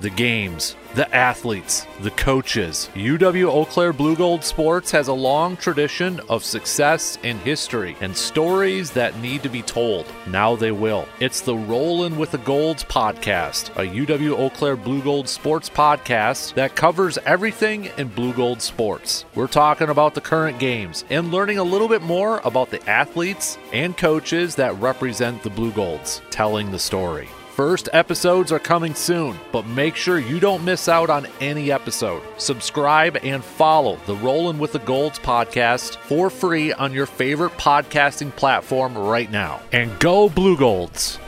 the games, the athletes, the coaches. UW Eau Claire Blugold Sports has a long tradition of success and history and stories that need to be told. Now they will. It's the Rollin' with the Golds podcast, a UW Eau Claire Blugold Sports podcast that covers everything in Blugold sports. We're talking about the current games and learning a little bit more about the athletes and coaches that represent the Blugolds, telling the story. First episodes are coming soon, but make sure you don't miss out on any episode. Subscribe and follow the Rollin' with the Golds podcast for free on your favorite podcasting platform right now. And go Blugolds!